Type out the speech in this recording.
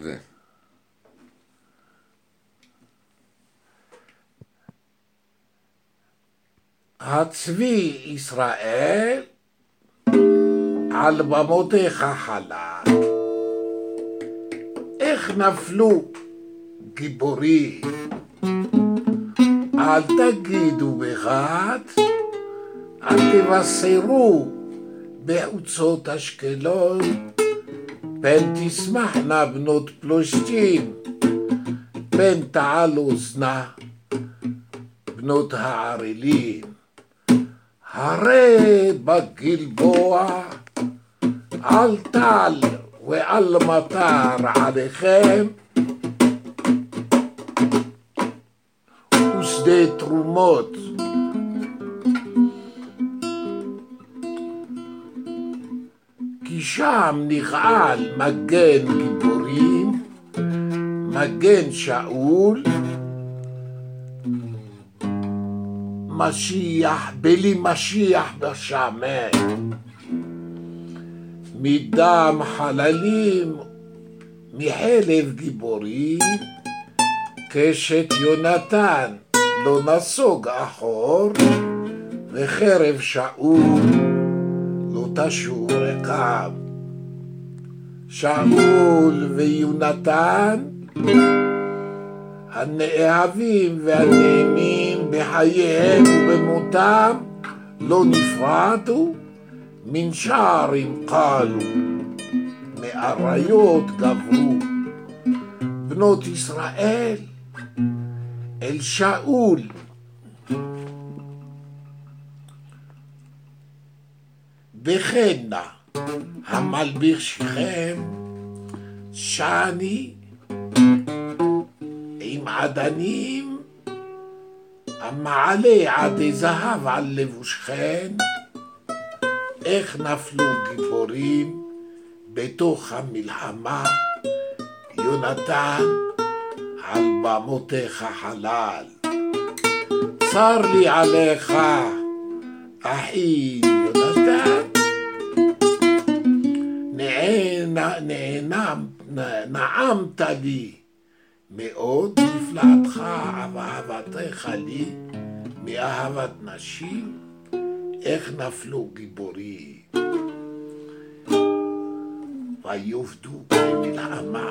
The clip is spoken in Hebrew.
זה. הצבי ישראל על במותיך חלל. איך נפלו גיבורים, אל תגידו בחד, אל תבשרו בחוצות אשקלון, פן תשמחנה בנות פלושתים, פן תעל אוזנה בנות הערלים. הרי בגלבוע על טל ועל מטר עליכם ושדה תרומות כי שם נכעל מגן גיבורים, מגן שאול, משיח, בלי משיח בשמן, מדם חללים, מחלב גיבורים, קשת יונתן לא נסוג אחור, וחרב שאול תשור רקם. שאול ויונתן הנאהבים והנעימים בחייהם ובמותם לא נפרדו, מנשרים קלו, מאריות גברו. בנות ישראל אל שאול וכן נא המלביך שכם שאני עם עדנים המעלה עדי זהב על לבושכן איך נפלו גיבורים בתוך המלחמה יונתן על במותיך חלל. צר לי עליך אחי נענם, נעמת לי. מאוד נפלאתך ואהבתך לי. מאהבת נשים איך נפלו גיבורים ויאבדו במלחמה.